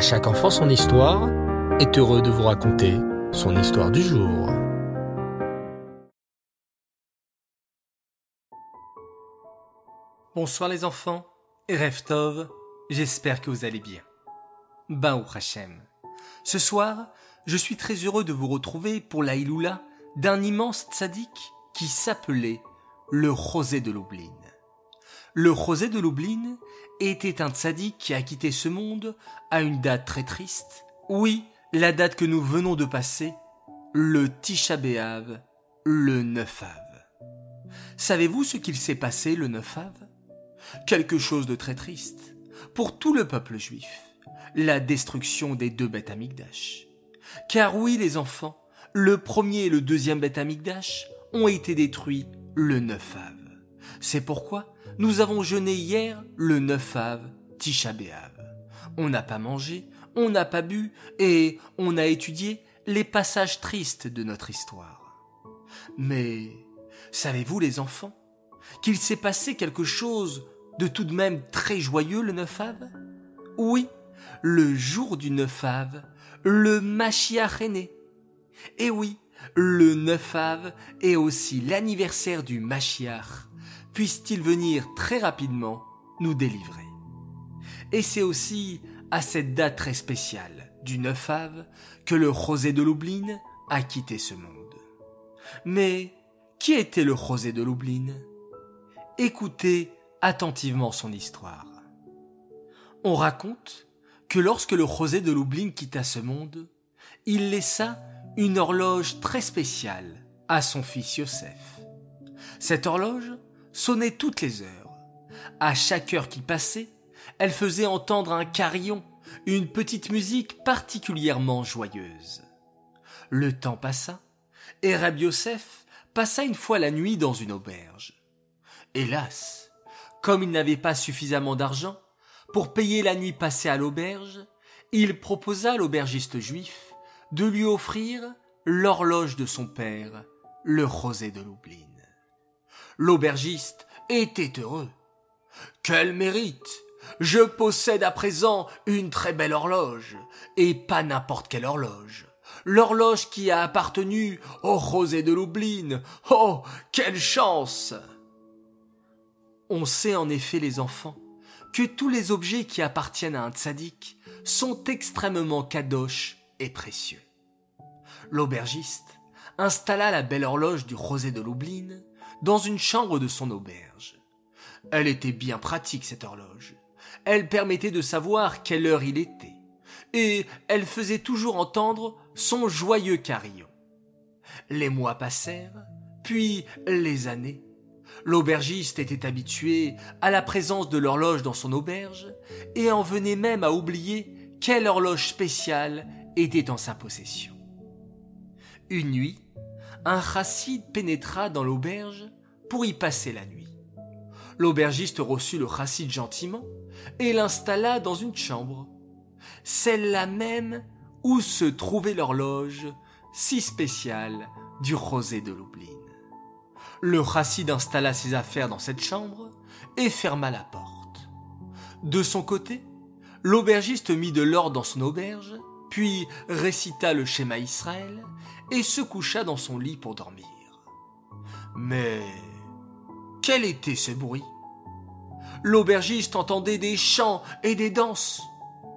À chaque enfant son histoire est heureux de vous raconter son histoire du jour. Bonsoir les enfants, Reftov, j'espère que vous allez bien. Ben ou Hachem. Ce soir, je suis très heureux de vous retrouver pour la Iloula d'un immense tzaddik qui s'appelait le Rosé de Lublin. Le Rosé de Lublin était un tzaddik qui a quitté ce monde à une date très triste. Oui, la date que nous venons de passer, le Tisha B'Av, le 9 Av. Savez-vous ce qu'il s'est passé le 9 Av? Quelque chose de très triste pour tout le peuple juif, la destruction des deux bêtes amigdash. Car oui, les enfants, le premier et le deuxième bête amigdash ont été détruits le 9 Av. C'est pourquoi nous avons jeûné hier le 9 Av, Tisha. On n'a pas mangé, on n'a pas bu et on a étudié les passages tristes de notre histoire. Mais savez-vous les enfants qu'il s'est passé quelque chose de tout de même très joyeux le 9 Av? Oui, le jour du 9 Av, le Mashiach est né. Et oui, le 9 Av est aussi l'anniversaire du Mashiach, puisse-t-il venir très rapidement nous délivrer. Et c'est aussi à cette date très spéciale du 9 Av que le Rosé de Lublin a quitté ce monde. Mais qui était le Rosé de Lublin? Écoutez attentivement son histoire. On raconte que lorsque le Rosé de Lublin quitta ce monde, il laissa une horloge très spéciale à son fils Yosef. Cette horloge sonnait toutes les heures. À chaque heure qui passait, elle faisait entendre un carillon, une petite musique particulièrement joyeuse. Le temps passa, et Rabbi Yosef passa une fois la nuit dans une auberge. Hélas, comme il n'avait pas suffisamment d'argent pour payer la nuit passée à l'auberge, il proposa à l'aubergiste juif de lui offrir l'horloge de son père, le rosé de Lublin. L'aubergiste était heureux. Quel mérite Je possède à présent une très belle horloge, et pas n'importe quelle horloge. L'horloge qui a appartenu au rosé de Lublin. Oh, quelle chance On sait en effet, les enfants, que tous les objets qui appartiennent à un tzaddik sont extrêmement kadosh et précieux. L'aubergiste installa la belle horloge du rosé de Lublin dans une chambre de son auberge. Elle était bien pratique, cette horloge. Elle permettait de savoir quelle heure il était, et elle faisait toujours entendre son joyeux carillon. Les mois passèrent, puis les années. L'aubergiste était habitué à la présence de l'horloge dans son auberge, et en venait même à oublier quelle horloge spéciale était en sa possession. Une nuit, un chassid pénétra dans l'auberge pour y passer la nuit. L'aubergiste reçut le chassid gentiment et l'installa dans une chambre, celle-là même où se trouvait l'horloge si spéciale du rosé de Lublin. Le chassid installa ses affaires dans cette chambre et ferma la porte. De son côté, l'aubergiste mit de l'or dans son auberge, puis récita le schéma Israël et se coucha dans son lit pour dormir. Mais quel était ce bruit? L'aubergiste entendait des chants et des danses.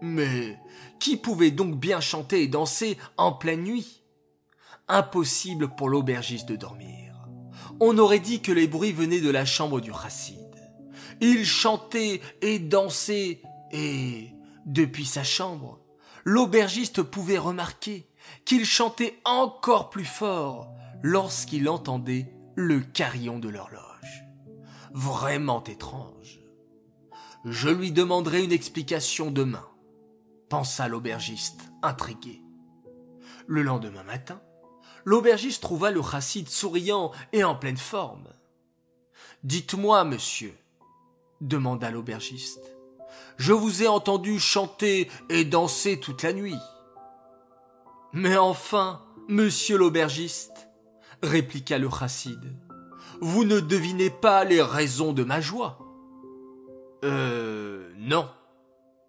Mais qui pouvait donc bien chanter et danser en pleine nuit? Impossible pour l'aubergiste de dormir. On aurait dit que les bruits venaient de la chambre du chassid. Il chantait et dansait et, depuis sa chambre, l'aubergiste pouvait remarquer qu'il chantait encore plus fort lorsqu'il entendait le carillon de l'horloge. Vraiment étrange. Je lui demanderai une explication demain, pensa l'aubergiste, intrigué. Le lendemain matin, l'aubergiste trouva le chassid souriant et en pleine forme. Dites-moi, monsieur, demanda l'aubergiste, je vous ai entendu chanter et danser toute la nuit. Mais enfin, monsieur l'aubergiste, répliqua le chassid, vous ne devinez pas les raisons de ma joie. Euh, non,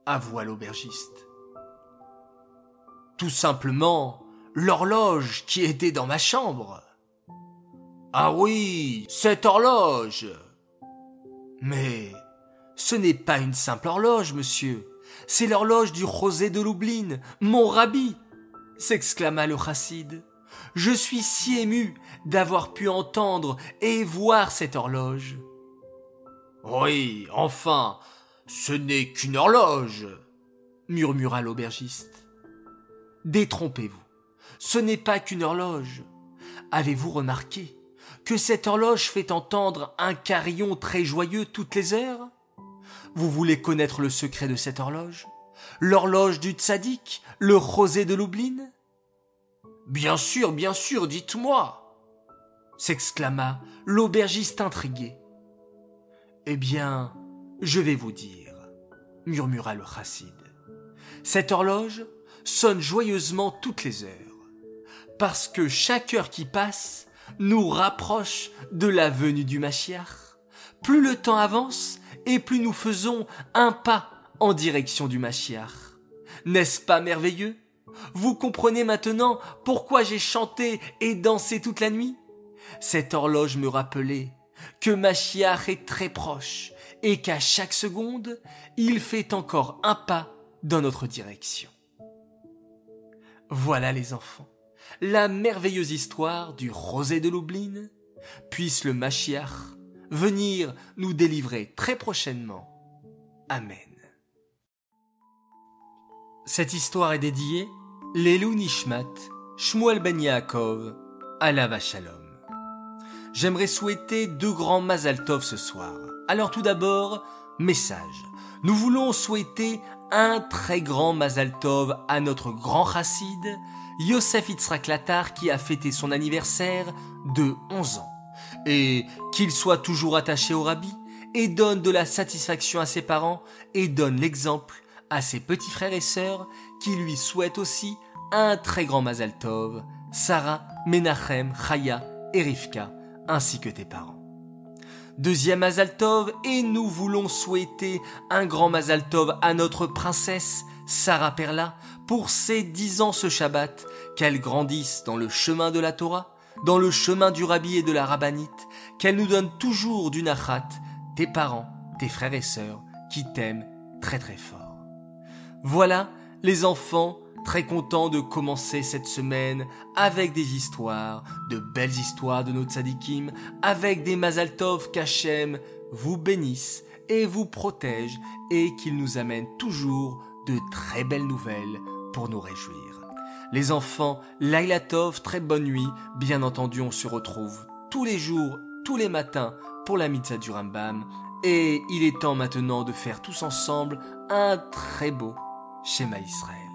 avoua l'aubergiste. Tout simplement, l'horloge qui était dans ma chambre. Ah oui, cette horloge. Mais ce n'est pas une simple horloge, monsieur. C'est l'horloge du Rosé de Lublin, mon rabbi, s'exclama le chassid. Je suis si ému d'avoir pu entendre et voir cette horloge. Oui, enfin, ce n'est qu'une horloge, murmura l'aubergiste. Détrompez-vous, ce n'est pas qu'une horloge. Avez-vous remarqué que cette horloge fait entendre un carillon très joyeux toutes les heures? Vous voulez connaître le secret de cette horloge? L'horloge du tzaddik Le rosé de Lublin Bien sûr, bien sûr, dites-moi s'exclama l'aubergiste intrigué. Eh bien, je vais vous dire, murmura le chassid. Cette horloge sonne joyeusement toutes les heures, parce que chaque heure qui passe nous rapproche de la venue du Machiach. Plus le temps avance, et plus nous faisons un pas en direction du Machiach. N'est-ce pas merveilleux? Vous comprenez maintenant pourquoi j'ai chanté et dansé toute la nuit? Cette horloge me rappelait que Machiach est très proche et qu'à chaque seconde, il fait encore un pas dans notre direction. Voilà les enfants, la merveilleuse histoire du rosé de Lublin. Puisse le Machiach venir nous délivrer très prochainement. Amen. Cette histoire est dédiée Lelou Nishmat, Shmuel Ben Yaakov, Alava Shalom. J'aimerais souhaiter deux grands Mazal Tov ce soir. Alors tout d'abord, message. Nous voulons souhaiter un très grand Mazal Tov à notre grand chassid, Yosef Yitzhak Latar, qui a fêté son anniversaire de 11 ans. Et qu'il soit toujours attaché au rabbi, et donne de la satisfaction à ses parents, et donne l'exemple à ses petits frères et sœurs, qui lui souhaitent aussi un très grand Mazal Tov, Sarah, Menachem, Chaya et Rivka, ainsi que tes parents. Deuxième Mazaltov, et nous voulons souhaiter un grand Mazaltov à notre princesse, Sarah Perla, pour ses dix ans ce Shabbat, qu'elle grandisse dans le chemin de la Torah, dans le chemin du Rabbi et de la Rabbinite, qu'elle nous donne toujours du Nachat, tes parents, tes frères et sœurs, qui t'aiment très très fort. Voilà, les enfants, très content de commencer cette semaine avec des histoires, de belles histoires de nos tzadikim, avec des Mazaltov qu'Hachem vous bénisse et vous protège et qu'il nous amène toujours de très belles nouvelles pour nous réjouir. Les enfants, Lailatov, très bonne nuit. Bien entendu, on se retrouve tous les jours, tous les matins pour la mitzvah du Rambam. Et il est temps maintenant de faire tous ensemble un très beau schéma Israël.